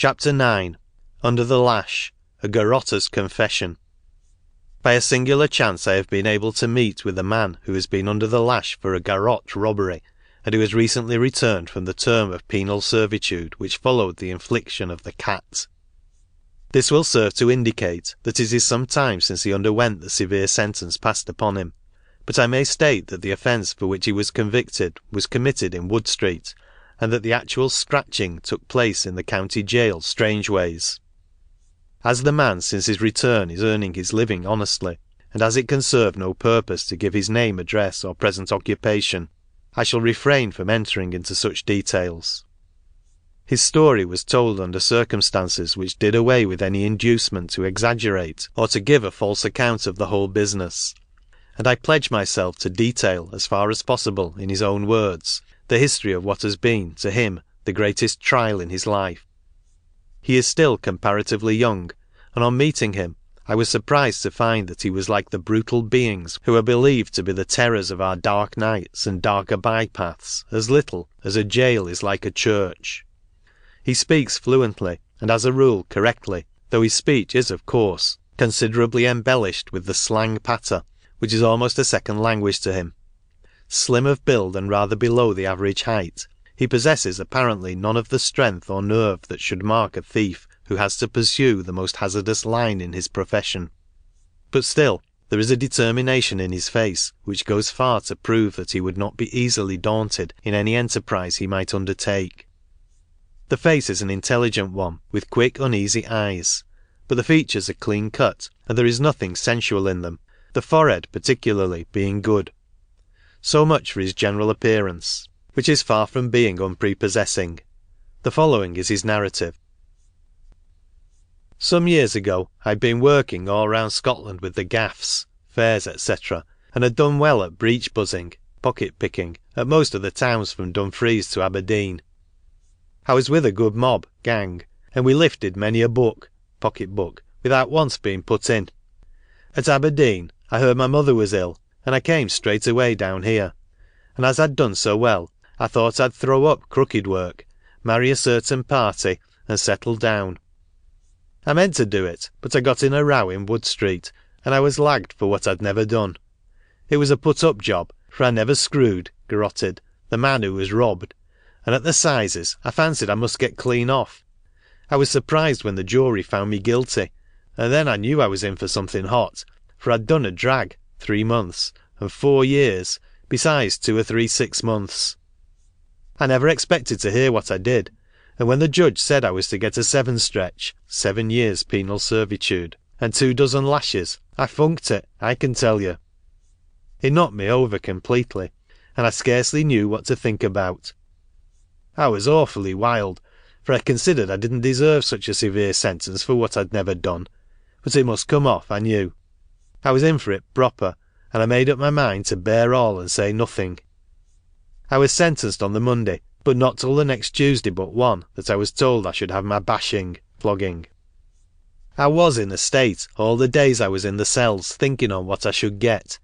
CHAPTER IX UNDER THE LASH A GARROTTER'S CONFESSION By a singular chance I have been able to meet with a man who has been under the lash for a garrotte robbery, and who has recently returned from the term of penal servitude which followed the infliction of the cat. This will serve to indicate that it is some time since he underwent the severe sentence passed upon him, but I may state that the offence for which he was convicted was committed in Wood Street, and that the actual scratching took place in the County Gaol, Strangeways. As the man since his return is earning his living honestly, and as it can serve no purpose to give his name, address, or present occupation, I shall refrain from entering into such details. His story was told under circumstances which did away with any inducement to exaggerate or to give a false account of the whole business, and I pledge myself to detail, as far as possible, in his own words, the history of what has been, to him, the greatest trial in his life. He is still comparatively young, and on meeting him I was surprised to find that he was like the brutal beings who are believed to be the terrors of our dark nights and darker bypaths as little as a jail is like a church. He speaks fluently, and as a rule correctly, though his speech is, of course, considerably embellished with the slang patter, which is almost a second language to him. Slim of build and rather below the average height, he possesses apparently none of the strength or nerve that should mark a thief who has to pursue the most hazardous line in his profession. But still, there is a determination in his face which goes far to prove that he would not be easily daunted in any enterprise he might undertake. The face is an intelligent one, with quick, uneasy eyes, but the features are clean cut, and there is nothing sensual in them, the forehead particularly being good. So much for his general appearance which is far from being unprepossessing. The following is his narrative. Some years ago I had been working all round Scotland with the gaffs, fairs, etc., and had done well at breech buzzing (pocket picking) at most of the towns from Dumfries to Aberdeen. I was with a good mob (gang), and we lifted many a book (pocket book) without once being put in. At Aberdeen I heard my mother was ill, and I came straight away down here, and as I'd done so well I thought I'd throw up crooked work, marry a certain party, and settle down. I meant to do it, but I got in a row in Wood Street, and I was lagged for what I'd never done. It was a put up job, for I never screwed (garrotted) the man who was robbed, and at the sizes I fancied I must get clean off. I was surprised when the jury found me guilty, and then I knew I was in for something hot, for I'd done a drag (three months) and four years, besides two or three six months. I never expected to hear what I did, and when the judge said I was to get a seven stretch (seven years penal servitude) and two dozen lashes, I funked it, I can tell you. It knocked me over completely, and I scarcely knew what to think about. I was awfully wild, for I considered I didn't deserve such a severe sentence for what I'd never done, but it must come off, I knew. I was in for it proper, and I made up my mind to bear all and say nothing. I was sentenced on the Monday, but not till the next Tuesday but one that I was told I should have my bashing (flogging). I was in a state all the days I was in the cells thinking on what I should get.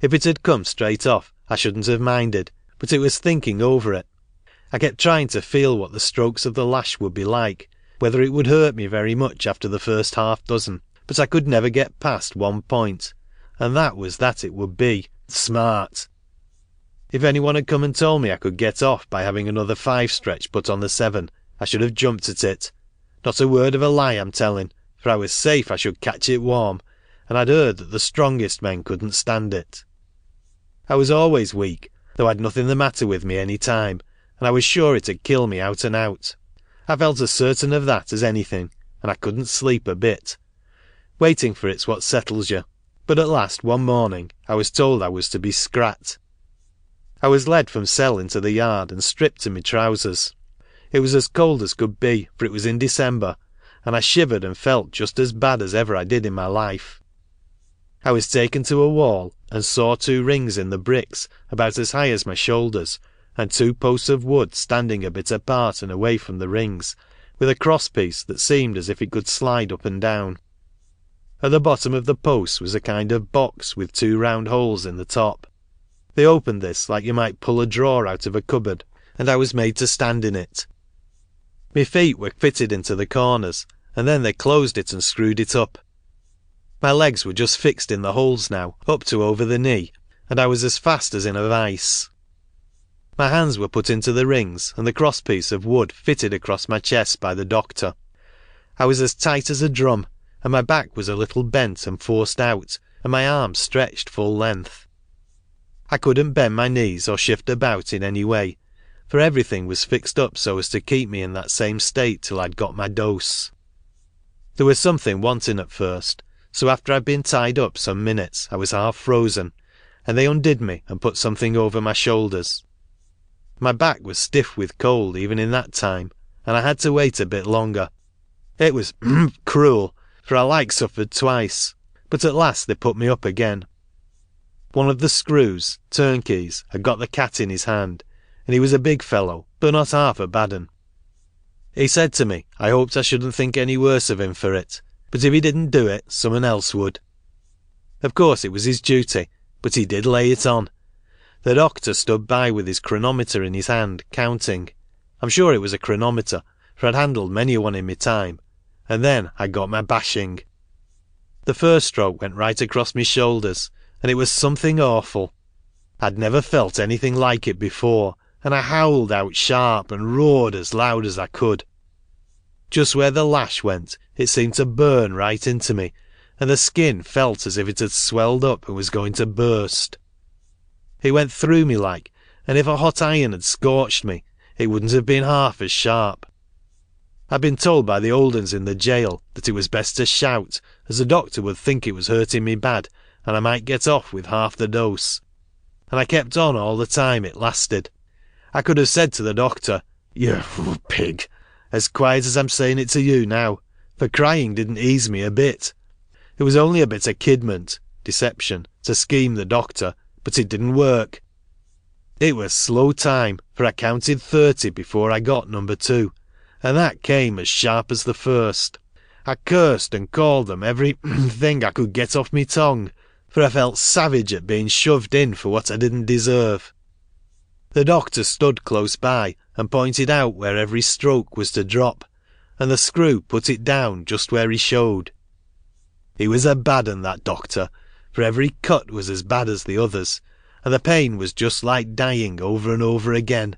If it had come straight off I shouldn't have minded, but it was thinking over it. I kept trying to feel what the strokes of the lash would be like, whether it would hurt me very much after the first half dozen, but I could never get past one point, and that was that it would be smart. If any one had come and told me I could get off by having another five stretch put on the seven, I should have jumped at it. Not a word of a lie I'm telling, for I was safe I should catch it warm, and I'd heard that the strongest men couldn't stand it. I was always weak, though I'd nothing the matter with me any time, and I was sure it'd kill me out and out. I felt as certain of that as anything, and I couldn't sleep a bit. Waiting for it's what settles you. But at last one morning I was told I was to be scrat. I was led from cell into the yard and stripped to my trousers. It was as cold as could be, for it was in December, and I shivered and felt just as bad as ever I did in my life. I was taken to a wall and saw two rings in the bricks about as high as my shoulders, and two posts of wood standing a bit apart and away from the rings, with a cross piece that seemed as if it could slide up and down. At the bottom of the posts was a kind of box with two round holes in the top. They opened this like you might pull a drawer out of a cupboard, and I was made to stand in it. My feet were fitted into the corners, and then they closed it and screwed it up. My legs were just fixed in the holes now, up to over the knee, and I was as fast as in a vice. My hands were put into the rings, and the cross piece of wood fitted across my chest by the doctor. I was as tight as a drum, and my back was a little bent and forced out, and my arms stretched full length. I couldn't bend my knees or shift about in any way, for everything was fixed up so as to keep me in that same state till I'd got my dose. There was something wanting at first, so after I'd been tied up some minutes I was half frozen, and they undid me and put something over my shoulders. My back was stiff with cold even in that time, and I had to wait a bit longer. It was cruel, for I like suffered twice, but at last they put me up again. One of the screws, turnkeys, had got the cat in his hand, and he was a big fellow, but not half a bad un. He said to me I hoped I shouldn't think any worse of him for it, but if he didn't do it, someone else would. Of course it was his duty, but he did lay it on. The doctor stood by with his chronometer in his hand, counting. I'm sure it was a chronometer, for I'd handled many a one in my time. And then I got my bashing. The first stroke went right across my shoulders, and it was something awful. I'd never felt anything like it before, and I howled out sharp and roared as loud as I could. Just where the lash went it seemed to burn right into me, and the skin felt as if it had swelled up and was going to burst. It went through me like, and if a hot iron had scorched me, it wouldn't have been half as sharp. I'd been told by the old uns in the jail that it was best to shout, as the doctor would think it was hurting me bad, and I might get off with half the dose. And I kept on all the time it lasted. I could have said to the doctor, You pig, as quiet as I'm saying it to you now, for crying didn't ease me a bit. It was only a bit of kidment (deception) to scheme the doctor, but it didn't work. It was slow time, for I counted thirty before I got number two, and that came as sharp as the first. I cursed and called them every thing I could get off my tongue, for I felt savage at being shoved in for what I didn't deserve. The doctor stood close by, and pointed out where every stroke was to drop, and the screw put it down just where he showed. He was a bad un, that doctor, for every cut was as bad as the others, and the pain was just like dying over and over again.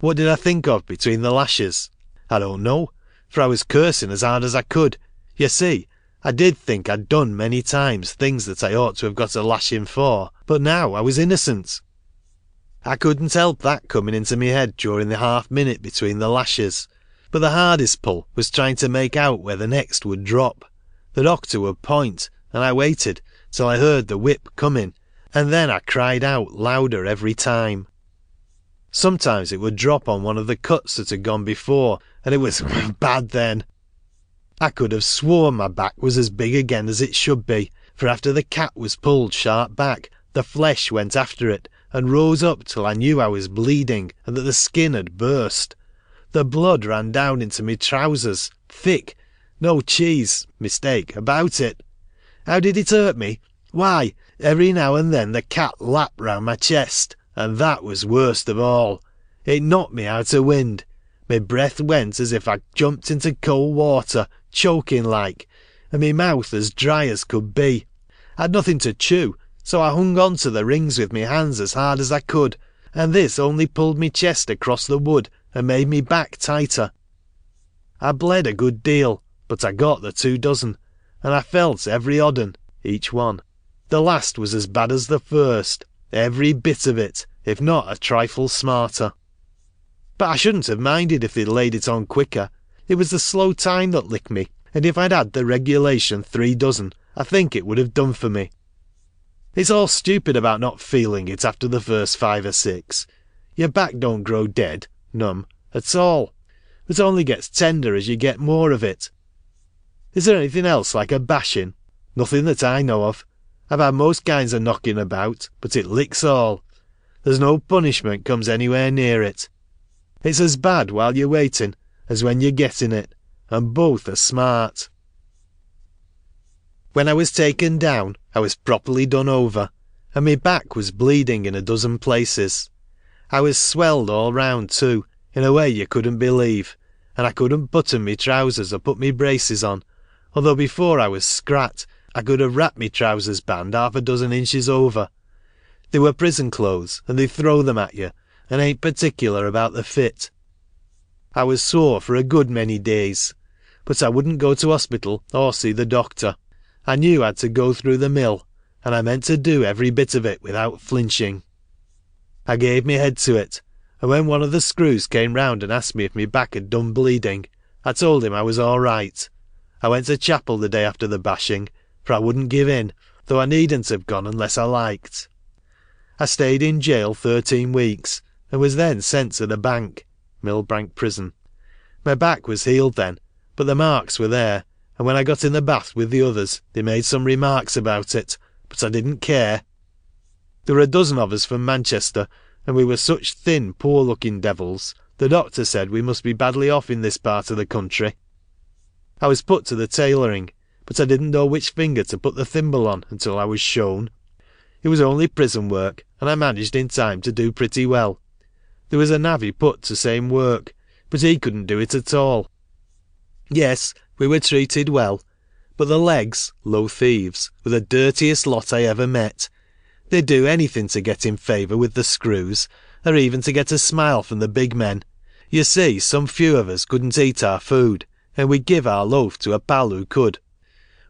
What did I think of between the lashes? I don't know, for I was cursing as hard as I could. You see, I did think I'd done many times things that I ought to have got a lashing for, but now I was innocent. I couldn't help that coming into me head during the half minute between the lashes, but the hardest pull was trying to make out where the next would drop. The doctor would point, and I waited till I heard the whip coming, and then I cried out louder every time. Sometimes it would drop on one of the cuts that had gone before, and it was bad then. I could have sworn my back was as big again as it should be, for after the cat was pulled sharp back, the flesh went after it, and rose up till I knew I was bleeding, and that the skin had burst. The blood ran down into my trousers, thick, no cheese (mistake) about it. How did it hurt me? Why, every now and then the cat lapped round my chest, and that was worst of all. It knocked me out o' wind. My breath went as if I'd jumped into cold water, choking like, and my mouth as dry as could be. I'd nothing to chew, so I hung on to the rings with my hands as hard as I could, and this only pulled me chest across the wood and made me back tighter. I bled a good deal, but I got the two dozen, and I felt every odd un (each one). The last was as bad as the first, every bit of it, if not a trifle smarter. But I shouldn't have minded if they'd laid it on quicker. It was the slow time that licked me, and if I'd had the regulation three dozen, I think it would have done for me. It's all stupid about not feeling it after the first five or six. Your back don't grow dead (numb) at all, but only gets tender as you get more of it. Is there anything else like a bashing? Nothing that I know of. I've had most kinds of knocking about, but it licks all. There's no punishment comes anywhere near it. It's as bad while you're waiting as when you're getting it, and both are smart. When I was taken down I was properly done over, and my back was bleeding in a dozen places. I was swelled all round too, in a way you couldn't believe, and I couldn't button me trousers or put me braces on, although before I was scrat I could have wrapped me trousers band half a dozen inches over. They were prison clothes, and they throw them at you, and ain't particular about the fit. I was sore for a good many days, but I wouldn't go to hospital or see the doctor. I knew I'd to go through the mill, and I meant to do every bit of it without flinching. I gave me head to it, and when one of the screws came round and asked me if my back had done bleeding, I told him I was all right. I went to chapel the day after the bashing, for I wouldn't give in, though I needn't have gone unless I liked. I stayed in jail thirteen weeks, and was then sent to the bank (Millbank Prison). My back was healed then, but the marks were there, and when I got in the bath with the others they made some remarks about it, but I didn't care. There were a dozen of us from Manchester, and we were such thin, poor looking devils, the doctor said we must be badly off in this part of the country. I was put to the tailoring, but I didn't know which finger to put the thimble on until I was shown. It was only prison work, and I managed in time to do pretty well. There was a navvy put to same work, but he couldn't do it at all. Yes, we were treated well, but the legs, low thieves, were the dirtiest lot I ever met. They'd do anything to get in favour with the screws, or even to get a smile from the big men. You see, some few of us couldn't eat our food, and we'd give our loaf to a pal who could.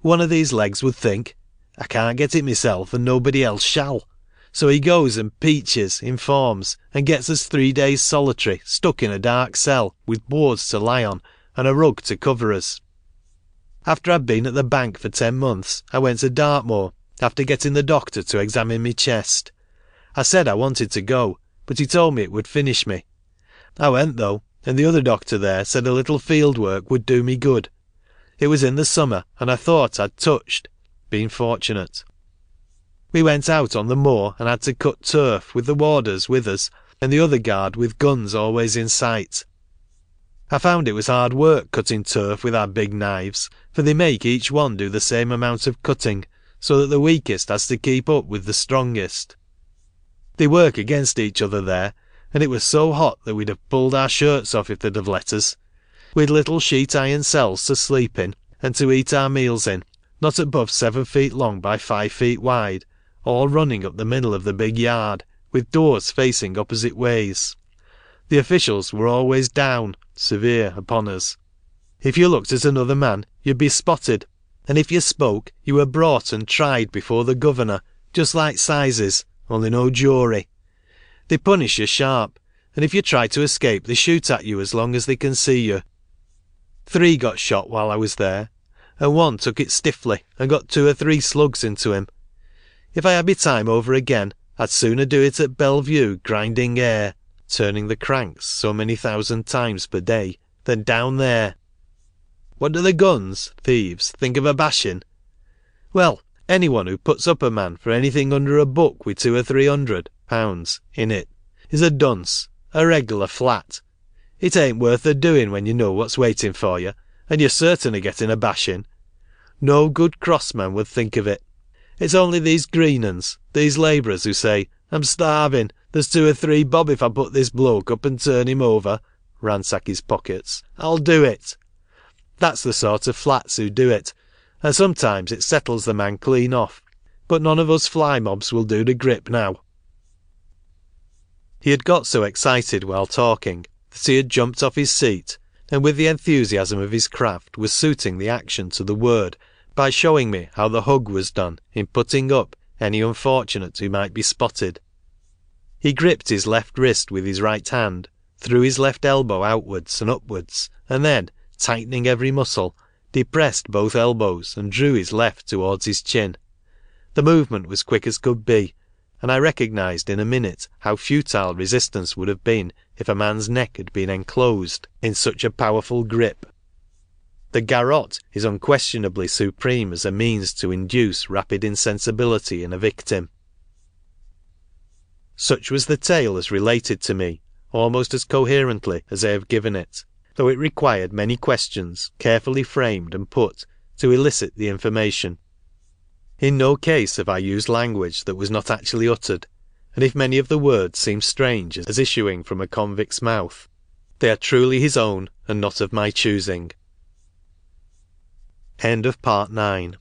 One of these legs would think, I can't get it myself, and nobody else shall. So he goes and peaches, informs, and gets us three days solitary, stuck in a dark cell, with boards to lie on, and a rug to cover us. After I'd been at the bank for ten months, I went to Dartmoor, after getting the doctor to examine my chest. I said I wanted to go, but he told me it would finish me. I went though, and the other doctor there said a little field work would do me good. It was in the summer, and I thought I'd touched, been fortunate. We went out on the moor and had to cut turf, with the warders with us, and the other guard with guns always in sight. I found it was hard work cutting turf with our big knives, for they make each one do the same amount of cutting, so that the weakest has to keep up with the strongest. They work against each other there, and it was so hot that we'd have pulled our shirts off if they'd have let us. We'd little sheet iron cells to sleep in, and to eat our meals in, not above seven feet long by five feet wide, all running up the middle of the big yard, with doors facing opposite ways. The officials were always down (severe) upon us. If you looked at another man, you'd be spotted and if you spoke you were brought and tried before the governor, just like sizes, only no jury. They punish you sharp, and if you try to escape they shoot at you as long as they can see you. Three got shot while I was there, and one took it stiffly and got two or three slugs into him. If I had my time over again, I'd sooner do it at Belle Vue grinding air, turning the cranks so many thousand times per day, than down there. What do the guns (thieves) think of a bashing? Well, any one who puts up a man for anything under a book with two or three hundred (pounds) in it, is a dunce, a reg'lar flat. It ain't worth the doing when you know what's waiting for you, and you're certain of getting a bashing. No good crossman would think of it. It's only these green uns, these labourers, who say, I'm starving, there's two or three bob if I put this bloke up and turn him over (ransack his pockets). I'll do it. That's the sort of flats who do it, and sometimes it settles the man clean off, but none of us fly mobs will do the grip now. He had got so excited while talking that he had jumped off his seat, and with the enthusiasm of his craft was suiting the action to the word by showing me how the hug was done in putting up any unfortunate who might be spotted. He gripped his left wrist with his right hand, threw his left elbow outwards and upwards, and then, tightening every muscle, depressed both elbows and drew his left towards his chin. The movement was quick as could be, and I recognised in a minute how futile resistance would have been if a man's neck had been enclosed in such a powerful grip. The garrote is unquestionably supreme as a means to induce rapid insensibility in a victim. Such was the tale as related to me, almost as coherently as I have given it though it required many questions, carefully framed and put, to elicit the information. In no case have I used language that was not actually uttered, and if many of the words seem strange as issuing from a convict's mouth, They are truly his own, and not of my choosing. End of part 9.